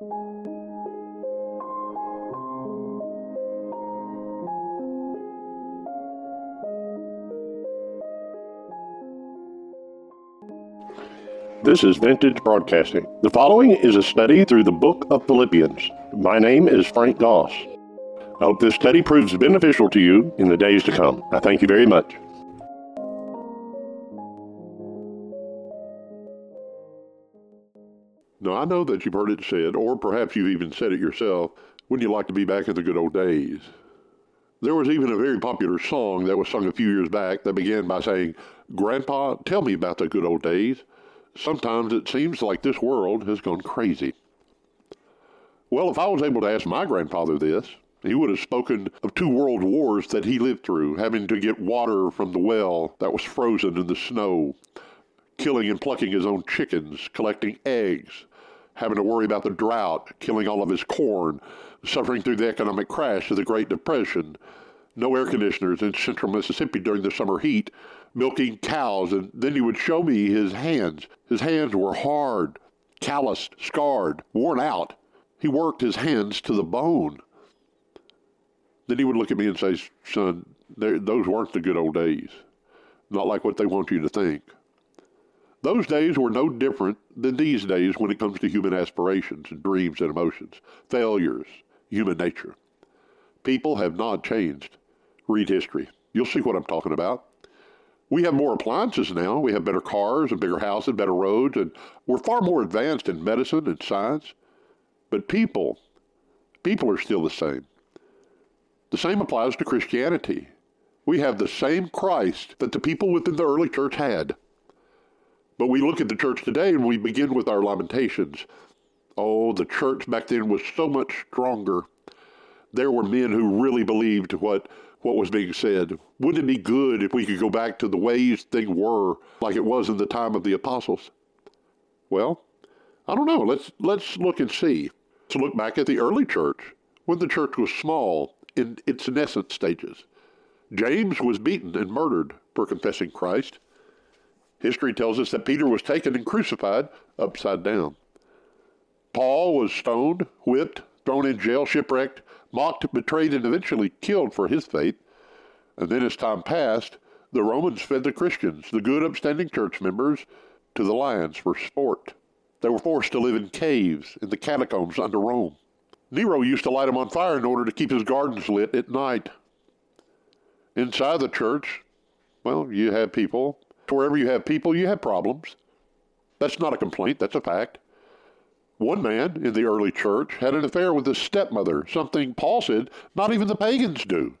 This is Vintage Broadcasting. The following is a study through the book of Philippians. My name is Frank Goss. I hope this study proves beneficial to you in the days to come. I thank you very much. I know that you've heard it said, or perhaps you've even said it yourself, wouldn't you like to be back in the good old days? There was even a very popular song that was sung a few years back that began by saying, Grandpa, tell me about the good old days. Sometimes it seems like this world has gone crazy. Well, if I was able to ask my grandfather this, he would have spoken of two world wars that he lived through, having to get water from the well that was frozen in the snow, killing and plucking his own chickens, collecting eggs, having to worry about the drought, killing all of his corn, suffering through the economic crash of the Great Depression, no air conditioners in central Mississippi during the summer heat, milking cows, and then he would show me his hands. His hands were hard, calloused, scarred, worn out. He worked his hands to the bone. Then he would look at me and say, Son, those weren't the good old days. Not like what they want you to think. Those days were no different than these days when it comes to human aspirations and dreams and emotions, failures, human nature. People have not changed. Read history. You'll see what I'm talking about. We have more appliances now. We have better cars and bigger houses, better roads, and we're far more advanced in medicine and science. But people, people are still the same. The same applies to Christianity. We have the same Christ that the people within the early church had. But we look at the church today and we begin with our lamentations. Oh, the church back then was so much stronger. There were men who really believed what what was being said. Wouldn't it be good if we could go back to the ways things were like it was in the time of the apostles? Well, I don't know. Let's let's look and see. To look back at the early church when the church was small in its nascent stages. James was beaten and murdered for confessing Christ. History tells us that Peter was taken and crucified upside down. Paul was stoned, whipped, thrown in jail, shipwrecked, mocked, betrayed, and eventually killed for his faith. And then, as time passed, the Romans fed the Christians, the good, upstanding church members, to the lions for sport. They were forced to live in caves in the catacombs under Rome. Nero used to light them on fire in order to keep his gardens lit at night. Inside the church, well, you have people. Wherever you have people, you have problems. That's not a complaint, that's a fact. One man in the early church had an affair with his stepmother, something Paul said not even the pagans do.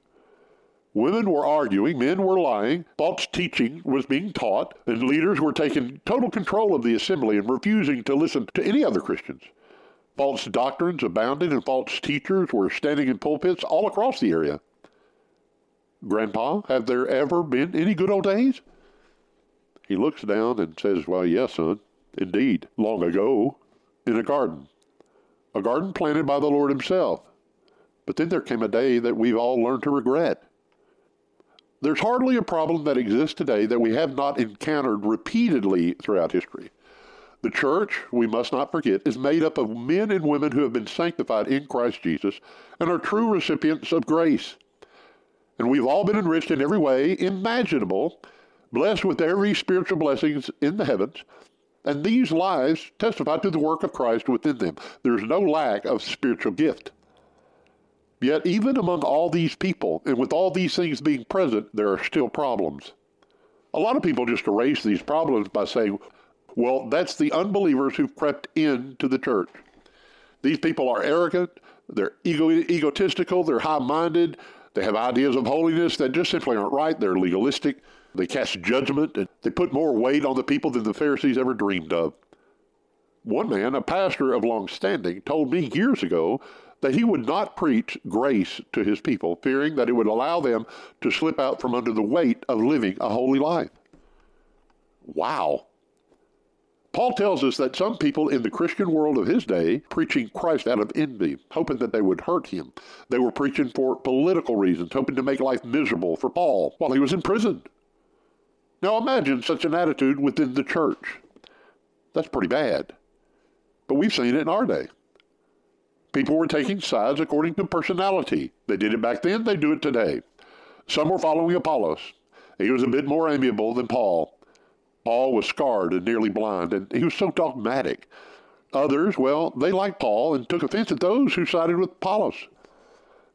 Women were arguing, men were lying, false teaching was being taught, and leaders were taking total control of the assembly and refusing to listen to any other Christians. False doctrines abounded, and false teachers were standing in pulpits all across the area. Grandpa, have there ever been any good old days? He looks down and says, Well, yes, son, indeed, long ago, in a garden. A garden planted by the Lord Himself. But then there came a day that we've all learned to regret. There's hardly a problem that exists today that we have not encountered repeatedly throughout history. The church, we must not forget, is made up of men and women who have been sanctified in Christ Jesus and are true recipients of grace. And we've all been enriched in every way imaginable, blessed with every spiritual blessings in the heavens, and these lives testify to the work of Christ within them. There's no lack of spiritual gift. Yet, even among all these people, and with all these things being present, there are still problems. A lot of people just erase these problems by saying, well, that's the unbelievers who've crept into the church. These people are arrogant, they're ego- egotistical, they're high minded, they have ideas of holiness that just simply aren't right, they're legalistic, they cast judgment, and they put more weight on the people than the Pharisees ever dreamed of. One man, a pastor of long standing, told me years ago that he would not preach grace to his people, fearing that it would allow them to slip out from under the weight of living a holy life. Wow. Paul tells us that some people in the Christian world of his day preaching Christ out of envy, hoping that they would hurt him. They were preaching for political reasons, hoping to make life miserable for Paul while he was in prison. Now imagine such an attitude within the church. That's pretty bad. But we've seen it in our day. People were taking sides according to personality. They did it back then, they do it today. Some were following Apollos. He was a bit more amiable than Paul. Paul was scarred and nearly blind, and he was so dogmatic. Others, well, they liked Paul and took offense at those who sided with Apollos.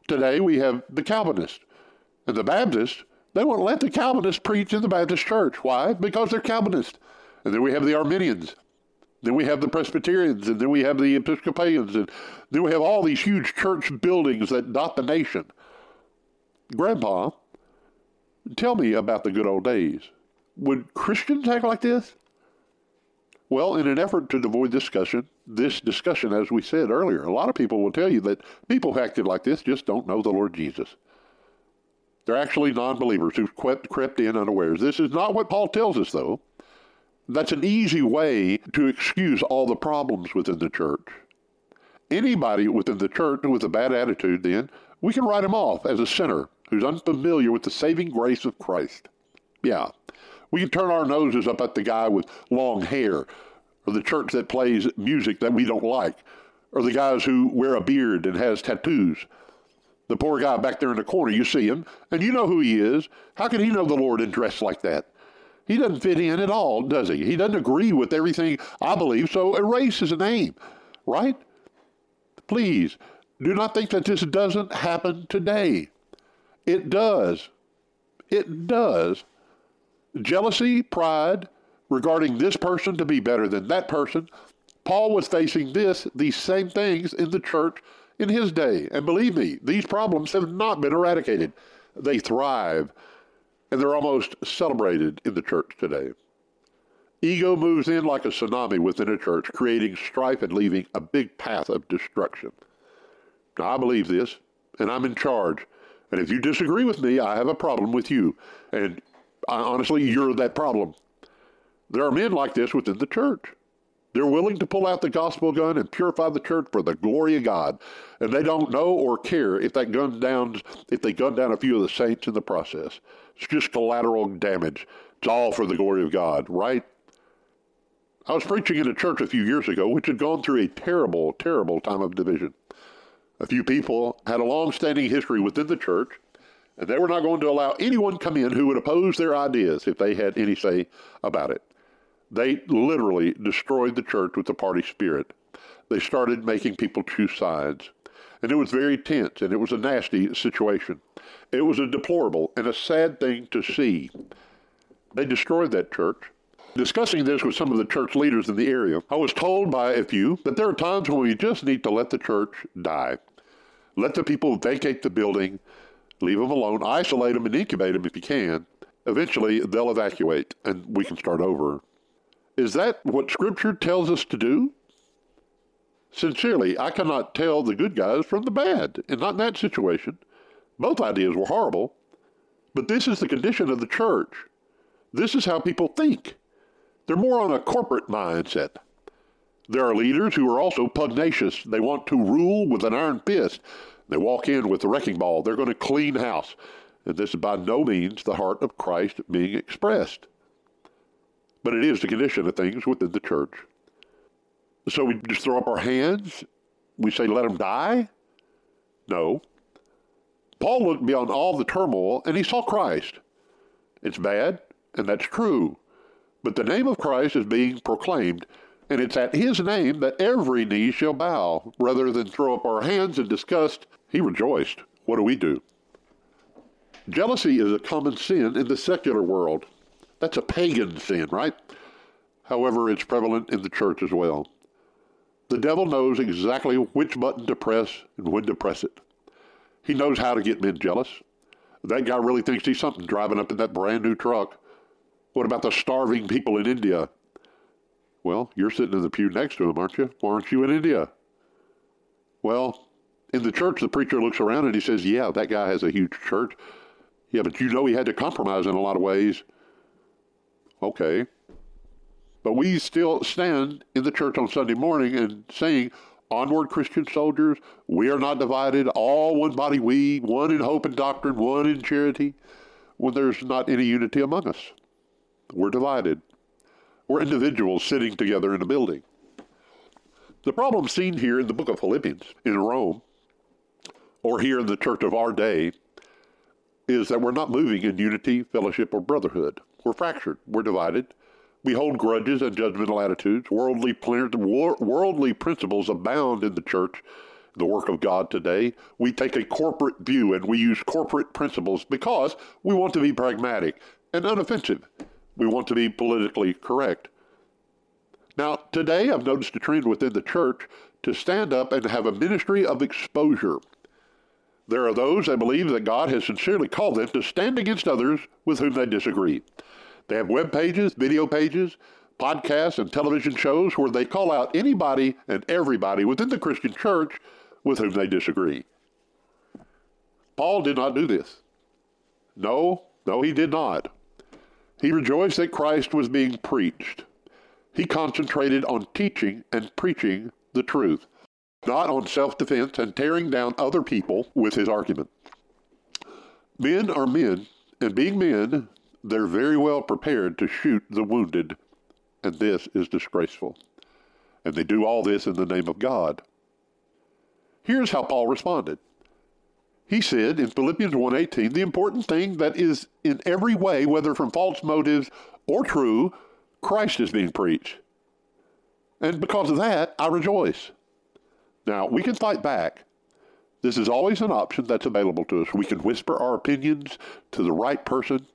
Today we have the Calvinists. And the Baptists, they won't let the Calvinists preach in the Baptist church. Why? Because they're Calvinists. And then we have the Arminians. Then we have the Presbyterians, and then we have the Episcopalians, and then we have all these huge church buildings that dot the nation. Grandpa, tell me about the good old days. Would Christians act like this? Well, in an effort to avoid discussion, this discussion, as we said earlier, a lot of people will tell you that people who acted like this just don't know the Lord Jesus. They're actually non believers who've crept, crept in unawares. This is not what Paul tells us, though. That's an easy way to excuse all the problems within the church. Anybody within the church with a bad attitude, then, we can write him off as a sinner who's unfamiliar with the saving grace of Christ. Yeah, we can turn our noses up at the guy with long hair, or the church that plays music that we don't like, or the guys who wear a beard and has tattoos. The poor guy back there in the corner, you see him, and you know who he is. How can he know the Lord and dress like that? He doesn't fit in at all, does he? He doesn't agree with everything I believe, so erase his name, right? Please, do not think that this doesn't happen today. It does. It does. Jealousy, pride, regarding this person to be better than that person. Paul was facing this, these same things in the church in his day. And believe me, these problems have not been eradicated. They thrive and they're almost celebrated in the church today. Ego moves in like a tsunami within a church, creating strife and leaving a big path of destruction. Now, I believe this, and I'm in charge. And if you disagree with me, I have a problem with you. And I, honestly, you're that problem. There are men like this within the church. They're willing to pull out the gospel gun and purify the church for the glory of God, and they don't know or care if that gun down if they gun down a few of the saints in the process. It's just collateral damage. It's all for the glory of God, right? I was preaching in a church a few years ago which had gone through a terrible, terrible time of division. A few people had a long-standing history within the church, and they were not going to allow anyone come in who would oppose their ideas if they had any say about it. They literally destroyed the church with the party spirit. They started making people choose sides. And it was very tense, and it was a nasty situation. It was a deplorable and a sad thing to see. They destroyed that church. Discussing this with some of the church leaders in the area, I was told by a few that there are times when we just need to let the church die. Let the people vacate the building, leave them alone, isolate them, and incubate them if you can. Eventually, they'll evacuate, and we can start over. Is that what Scripture tells us to do? Sincerely, I cannot tell the good guys from the bad, and not in that situation. Both ideas were horrible, but this is the condition of the church. This is how people think. They're more on a corporate mindset. There are leaders who are also pugnacious. They want to rule with an iron fist. They walk in with the wrecking ball. They're going to clean house. And this is by no means the heart of Christ being expressed but it is the condition of things within the church. So we just throw up our hands? We say, let them die? No. Paul looked beyond all the turmoil and he saw Christ. It's bad, and that's true. But the name of Christ is being proclaimed, and it's at his name that every knee shall bow. Rather than throw up our hands in disgust, he rejoiced. What do we do? Jealousy is a common sin in the secular world. That's a pagan sin, right? However, it's prevalent in the church as well. The devil knows exactly which button to press and when to press it. He knows how to get men jealous. That guy really thinks he's something driving up in that brand new truck. What about the starving people in India? Well, you're sitting in the pew next to him, aren't you? Why aren't you in India? Well, in the church, the preacher looks around and he says, Yeah, that guy has a huge church. Yeah, but you know he had to compromise in a lot of ways. Okay. But we still stand in the church on Sunday morning and saying, Onward, Christian soldiers, we are not divided, all one body we, one in hope and doctrine, one in charity, when there's not any unity among us. We're divided. We're individuals sitting together in a building. The problem seen here in the book of Philippians in Rome, or here in the church of our day, is that we're not moving in unity, fellowship, or brotherhood. We're fractured. We're divided. We hold grudges and judgmental attitudes. Worldly, worldly principles abound in the church, the work of God today. We take a corporate view and we use corporate principles because we want to be pragmatic and unoffensive. We want to be politically correct. Now, today I've noticed a trend within the church to stand up and have a ministry of exposure. There are those that believe that God has sincerely called them to stand against others with whom they disagree. They have web pages, video pages, podcasts, and television shows where they call out anybody and everybody within the Christian church with whom they disagree. Paul did not do this. No, no, he did not. He rejoiced that Christ was being preached. He concentrated on teaching and preaching the truth, not on self defense and tearing down other people with his argument. Men are men, and being men, they're very well prepared to shoot the wounded, and this is disgraceful. And they do all this in the name of God. Here's how Paul responded. He said in Philippians 1:18, the important thing that is in every way, whether from false motives or true, Christ is being preached. And because of that, I rejoice. Now, we can fight back. This is always an option that's available to us. We can whisper our opinions to the right person,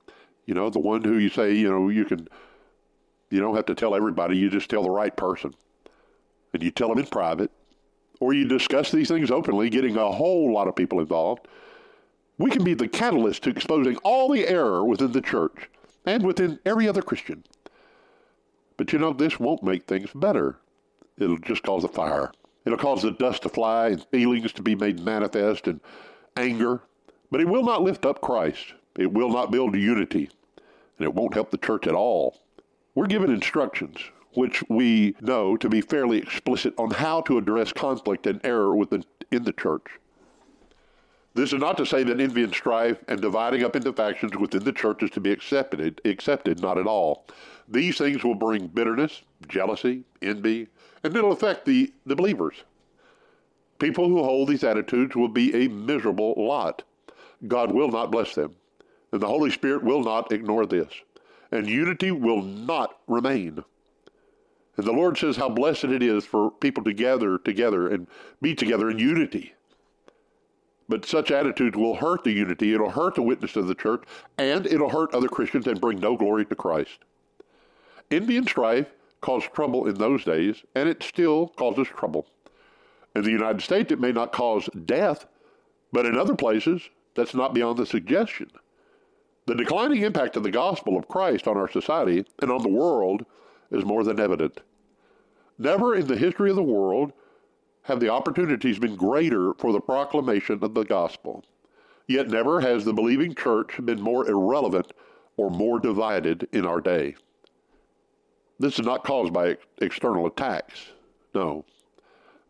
you know, the one who you say, you know, you can, you don't have to tell everybody, you just tell the right person. And you tell them in private, or you discuss these things openly, getting a whole lot of people involved. We can be the catalyst to exposing all the error within the church and within every other Christian. But you know, this won't make things better. It'll just cause a fire. It'll cause the dust to fly and feelings to be made manifest and anger. But it will not lift up Christ. It will not build unity and it won't help the church at all. We're given instructions, which we know to be fairly explicit on how to address conflict and error within in the church. This is not to say that envy and strife and dividing up into factions within the church is to be accepted, accepted, not at all. These things will bring bitterness, jealousy, envy, and it'll affect the, the believers. People who hold these attitudes will be a miserable lot. God will not bless them. And the Holy Spirit will not ignore this. And unity will not remain. And the Lord says how blessed it is for people to gather together and be together in unity. But such attitudes will hurt the unity, it'll hurt the witness of the church, and it'll hurt other Christians and bring no glory to Christ. Envy and strife caused trouble in those days, and it still causes trouble. In the United States, it may not cause death, but in other places, that's not beyond the suggestion. The declining impact of the gospel of Christ on our society and on the world is more than evident. Never in the history of the world have the opportunities been greater for the proclamation of the gospel. Yet never has the believing church been more irrelevant or more divided in our day. This is not caused by ex- external attacks, no,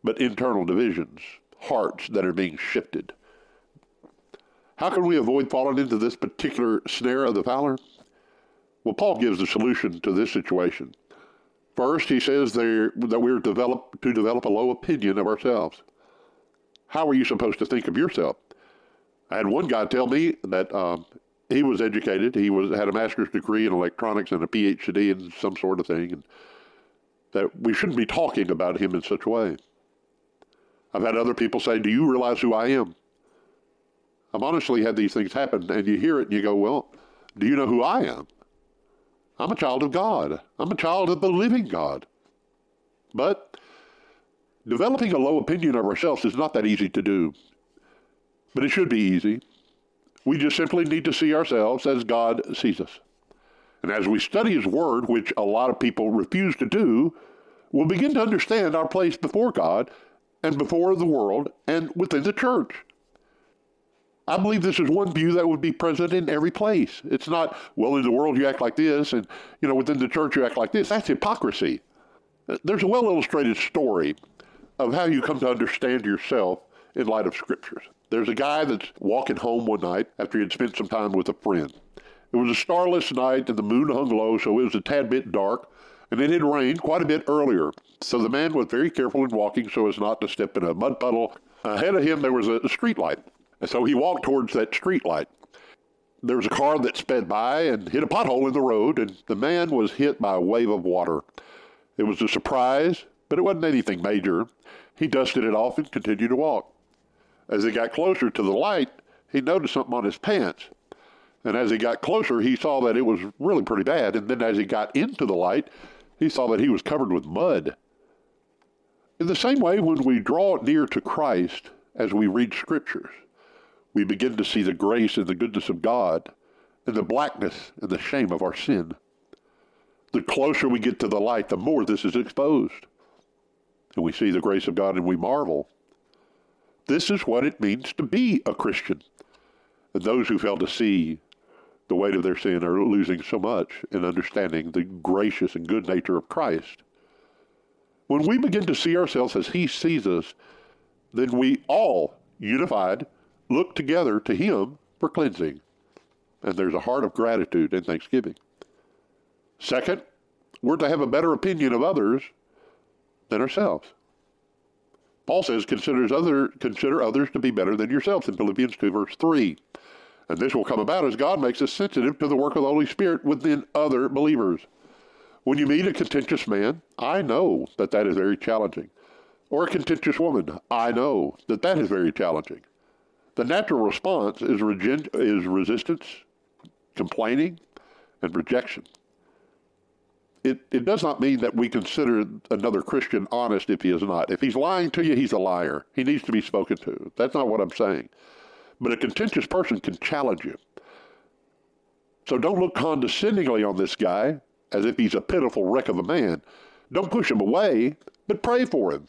but internal divisions, hearts that are being shifted. How can we avoid falling into this particular snare of the fowler? Well, Paul gives the solution to this situation. First, he says that we're develop, to develop a low opinion of ourselves. How are you supposed to think of yourself? I had one guy tell me that um, he was educated. He was had a master's degree in electronics and a PhD in some sort of thing, and that we shouldn't be talking about him in such a way. I've had other people say, "Do you realize who I am?" I've honestly had these things happen, and you hear it and you go, Well, do you know who I am? I'm a child of God. I'm a child of the living God. But developing a low opinion of ourselves is not that easy to do. But it should be easy. We just simply need to see ourselves as God sees us. And as we study His Word, which a lot of people refuse to do, we'll begin to understand our place before God and before the world and within the church. I believe this is one view that would be present in every place. It's not, well, in the world you act like this, and, you know, within the church you act like this. That's hypocrisy. There's a well illustrated story of how you come to understand yourself in light of scriptures. There's a guy that's walking home one night after he had spent some time with a friend. It was a starless night and the moon hung low, so it was a tad bit dark, and it had rained quite a bit earlier. So the man was very careful in walking so as not to step in a mud puddle. Ahead of him, there was a street light. And so he walked towards that street light. There was a car that sped by and hit a pothole in the road, and the man was hit by a wave of water. It was a surprise, but it wasn't anything major. He dusted it off and continued to walk. As he got closer to the light, he noticed something on his pants. And as he got closer, he saw that it was really pretty bad. And then as he got into the light, he saw that he was covered with mud. In the same way, when we draw near to Christ as we read scriptures, we begin to see the grace and the goodness of God and the blackness and the shame of our sin. The closer we get to the light, the more this is exposed. And we see the grace of God and we marvel. This is what it means to be a Christian. And those who fail to see the weight of their sin are losing so much in understanding the gracious and good nature of Christ. When we begin to see ourselves as He sees us, then we all, unified, look together to Him for cleansing. And there's a heart of gratitude and thanksgiving. Second, we're to have a better opinion of others than ourselves. Paul says, considers other, consider others to be better than yourselves in Philippians 2, verse 3. And this will come about as God makes us sensitive to the work of the Holy Spirit within other believers. When you meet a contentious man, I know that that is very challenging. Or a contentious woman, I know that that is very challenging. The natural response is, regen- is resistance, complaining, and rejection. It, it does not mean that we consider another Christian honest if he is not. If he's lying to you, he's a liar. He needs to be spoken to. That's not what I'm saying. But a contentious person can challenge you. So don't look condescendingly on this guy as if he's a pitiful wreck of a man. Don't push him away, but pray for him.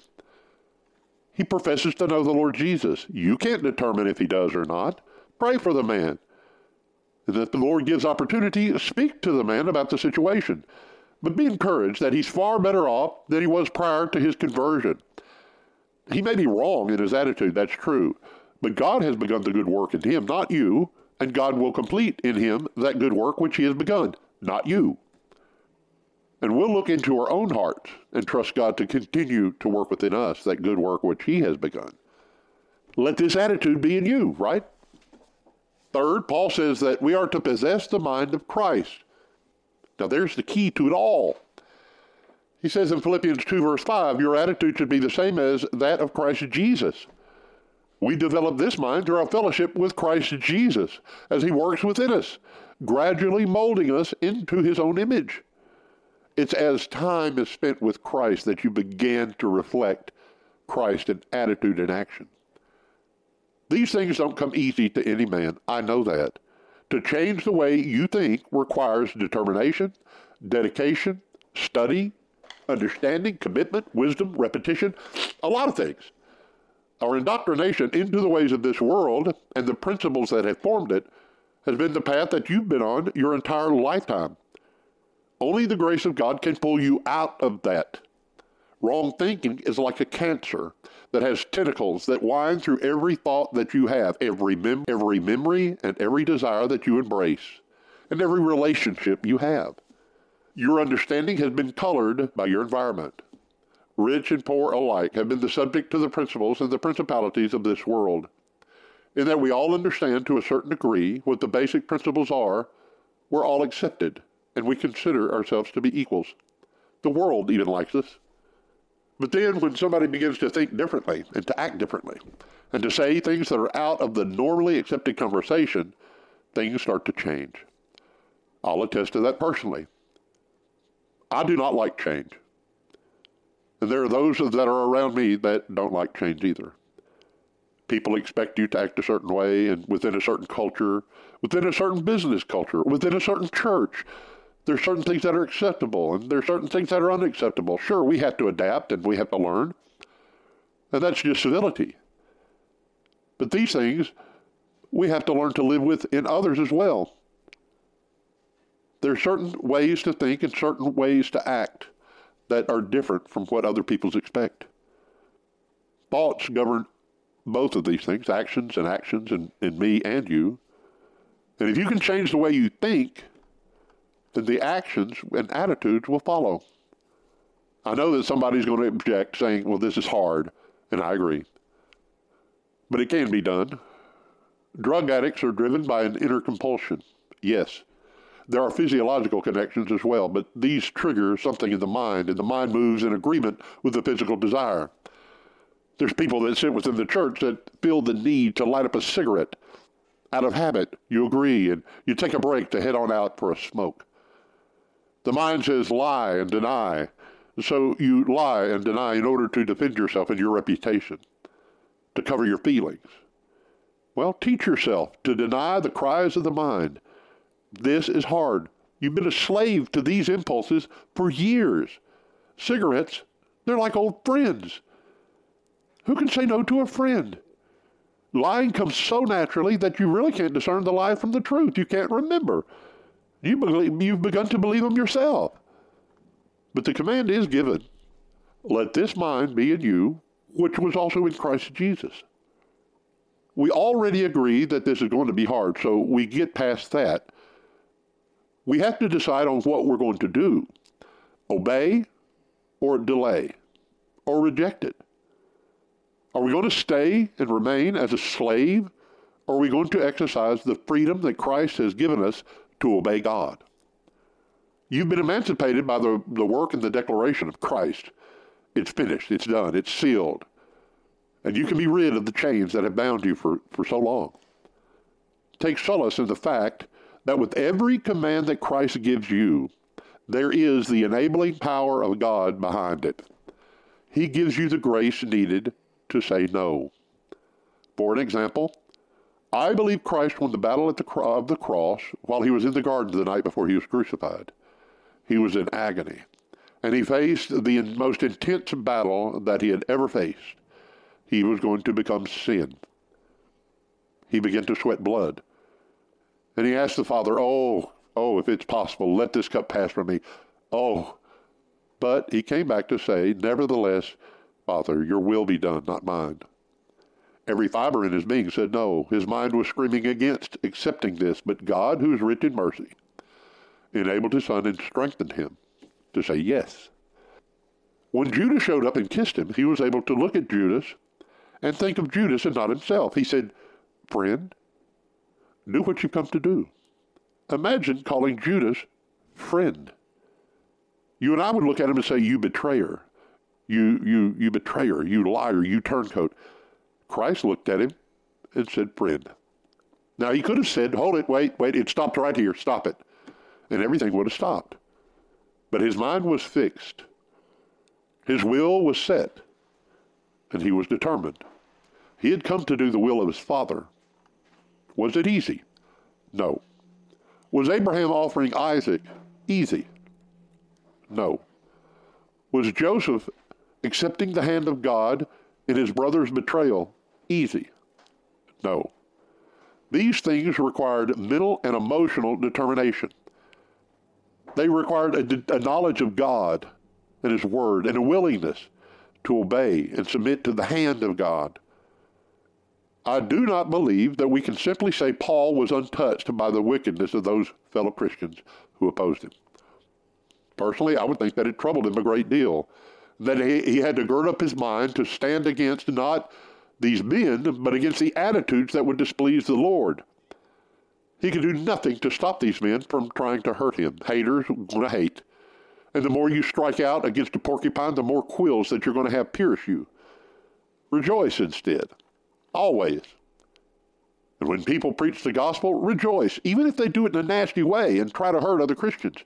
He professes to know the Lord Jesus. You can't determine if he does or not. Pray for the man. And if the Lord gives opportunity, speak to the man about the situation. But be encouraged that he's far better off than he was prior to his conversion. He may be wrong in his attitude, that's true. But God has begun the good work in him, not you, and God will complete in him that good work which he has begun, not you. And we'll look into our own hearts and trust God to continue to work within us that good work which he has begun. Let this attitude be in you, right? Third, Paul says that we are to possess the mind of Christ. Now, there's the key to it all. He says in Philippians 2, verse 5, your attitude should be the same as that of Christ Jesus. We develop this mind through our fellowship with Christ Jesus as He works within us, gradually molding us into His own image. It's as time is spent with Christ that you begin to reflect Christ in attitude and action. These things don't come easy to any man. I know that. To change the way you think requires determination, dedication, study, understanding, commitment, wisdom, repetition, a lot of things. Our indoctrination into the ways of this world and the principles that have formed it has been the path that you've been on your entire lifetime. Only the grace of God can pull you out of that. Wrong thinking is like a cancer that has tentacles that wind through every thought that you have, every, mem- every memory, and every desire that you embrace, and every relationship you have. Your understanding has been colored by your environment rich and poor alike, have been the subject to the principles and the principalities of this world. In that we all understand to a certain degree what the basic principles are, we're all accepted, and we consider ourselves to be equals. The world even likes us. But then when somebody begins to think differently and to act differently, and to say things that are out of the normally accepted conversation, things start to change. I'll attest to that personally. I do not like change. And there are those that are around me that don't like change either. People expect you to act a certain way and within a certain culture, within a certain business culture, within a certain church. There's certain things that are acceptable and there's certain things that are unacceptable. Sure, we have to adapt and we have to learn. And that's just civility. But these things we have to learn to live with in others as well. There are certain ways to think and certain ways to act that are different from what other people expect. Thoughts govern both of these things, actions and actions in, in me and you. And if you can change the way you think, then the actions and attitudes will follow. I know that somebody's going to object, saying, well, this is hard, and I agree. But it can be done. Drug addicts are driven by an inner compulsion. Yes. There are physiological connections as well, but these trigger something in the mind, and the mind moves in agreement with the physical desire. There's people that sit within the church that feel the need to light up a cigarette out of habit. You agree, and you take a break to head on out for a smoke. The mind says lie and deny, so you lie and deny in order to defend yourself and your reputation, to cover your feelings. Well, teach yourself to deny the cries of the mind. This is hard. You've been a slave to these impulses for years. Cigarettes, they're like old friends. Who can say no to a friend? Lying comes so naturally that you really can't discern the lie from the truth. You can't remember. You believe, you've begun to believe them yourself. But the command is given let this mind be in you, which was also in Christ Jesus. We already agree that this is going to be hard, so we get past that. We have to decide on what we're going to do obey or delay or reject it. Are we going to stay and remain as a slave? Or are we going to exercise the freedom that Christ has given us to obey God? You've been emancipated by the, the work and the declaration of Christ. It's finished, it's done, it's sealed. And you can be rid of the chains that have bound you for, for so long. Take solace in the fact that with every command that Christ gives you, there is the enabling power of God behind it. He gives you the grace needed to say no. For an example, I believe Christ won the battle at the cro- of the cross while he was in the garden the night before he was crucified. He was in agony, and he faced the most intense battle that he had ever faced. He was going to become sin. He began to sweat blood. And he asked the Father, Oh, oh, if it's possible, let this cup pass from me. Oh. But he came back to say, Nevertheless, Father, your will be done, not mine. Every fiber in his being said no. His mind was screaming against accepting this, but God, who is rich in mercy, enabled his son and strengthened him to say yes. When Judas showed up and kissed him, he was able to look at Judas and think of Judas and not himself. He said, Friend, do what you've come to do. Imagine calling Judas friend. You and I would look at him and say, You betrayer. You, you, you betrayer, you liar, you turncoat. Christ looked at him and said, Friend. Now, he could have said, Hold it, wait, wait, it stopped right here, stop it. And everything would have stopped. But his mind was fixed, his will was set, and he was determined. He had come to do the will of his Father. Was it easy? No. Was Abraham offering Isaac easy? No. Was Joseph accepting the hand of God in his brother's betrayal easy? No. These things required mental and emotional determination. They required a, a, knowledge of God and His Word and a willingness to obey and submit to the hand of God. I do not believe that we can simply say Paul was untouched by the wickedness of those fellow Christians who opposed him. Personally, I would think that it troubled him a great deal that he, he had to gird up his mind to stand against not these men, but against the attitudes that would displease the Lord. He could do nothing to stop these men from trying to hurt him. Haters going to hate. And the more you strike out against a porcupine, the more quills that you're going to have pierce you. Rejoice instead. Always. And when people preach the gospel, rejoice, even if they do it in a nasty way and try to hurt other Christians.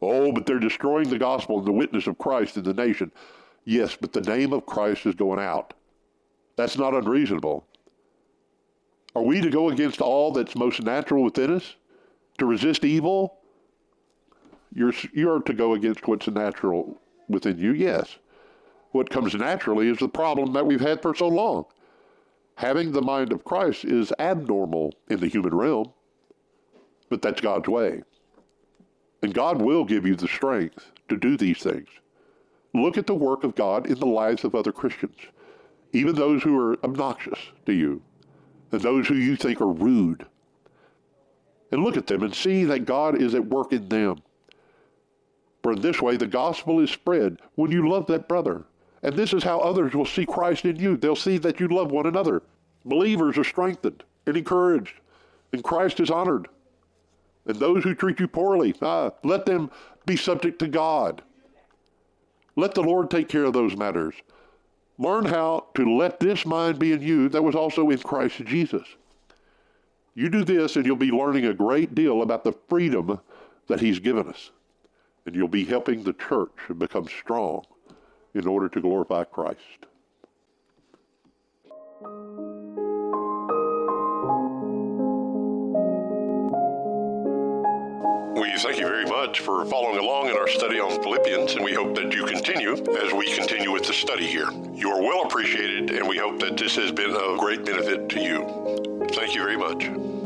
Oh, but they're destroying the gospel and the witness of Christ in the nation. Yes, but the name of Christ is going out. That's not unreasonable. Are we to go against all that's most natural within us? To resist evil? You're, you're to go against what's natural within you, yes. What comes naturally is the problem that we've had for so long. Having the mind of Christ is abnormal in the human realm, but that's God's way. And God will give you the strength to do these things. Look at the work of God in the lives of other Christians, even those who are obnoxious to you, and those who you think are rude. And look at them and see that God is at work in them. For in this way the gospel is spread when you love that brother. And this is how others will see Christ in you. They'll see that you love one another. Believers are strengthened and encouraged, and Christ is honored. And those who treat you poorly, ah, let them be subject to God. Let the Lord take care of those matters. Learn how to let this mind be in you that was also in Christ Jesus. You do this, and you'll be learning a great deal about the freedom that He's given us. And you'll be helping the church become strong in order to glorify Christ. Thank you very much for following along in our study on Philippians, and we hope that you continue as we continue with the study here. You are well appreciated, and we hope that this has been of great benefit to you. Thank you very much.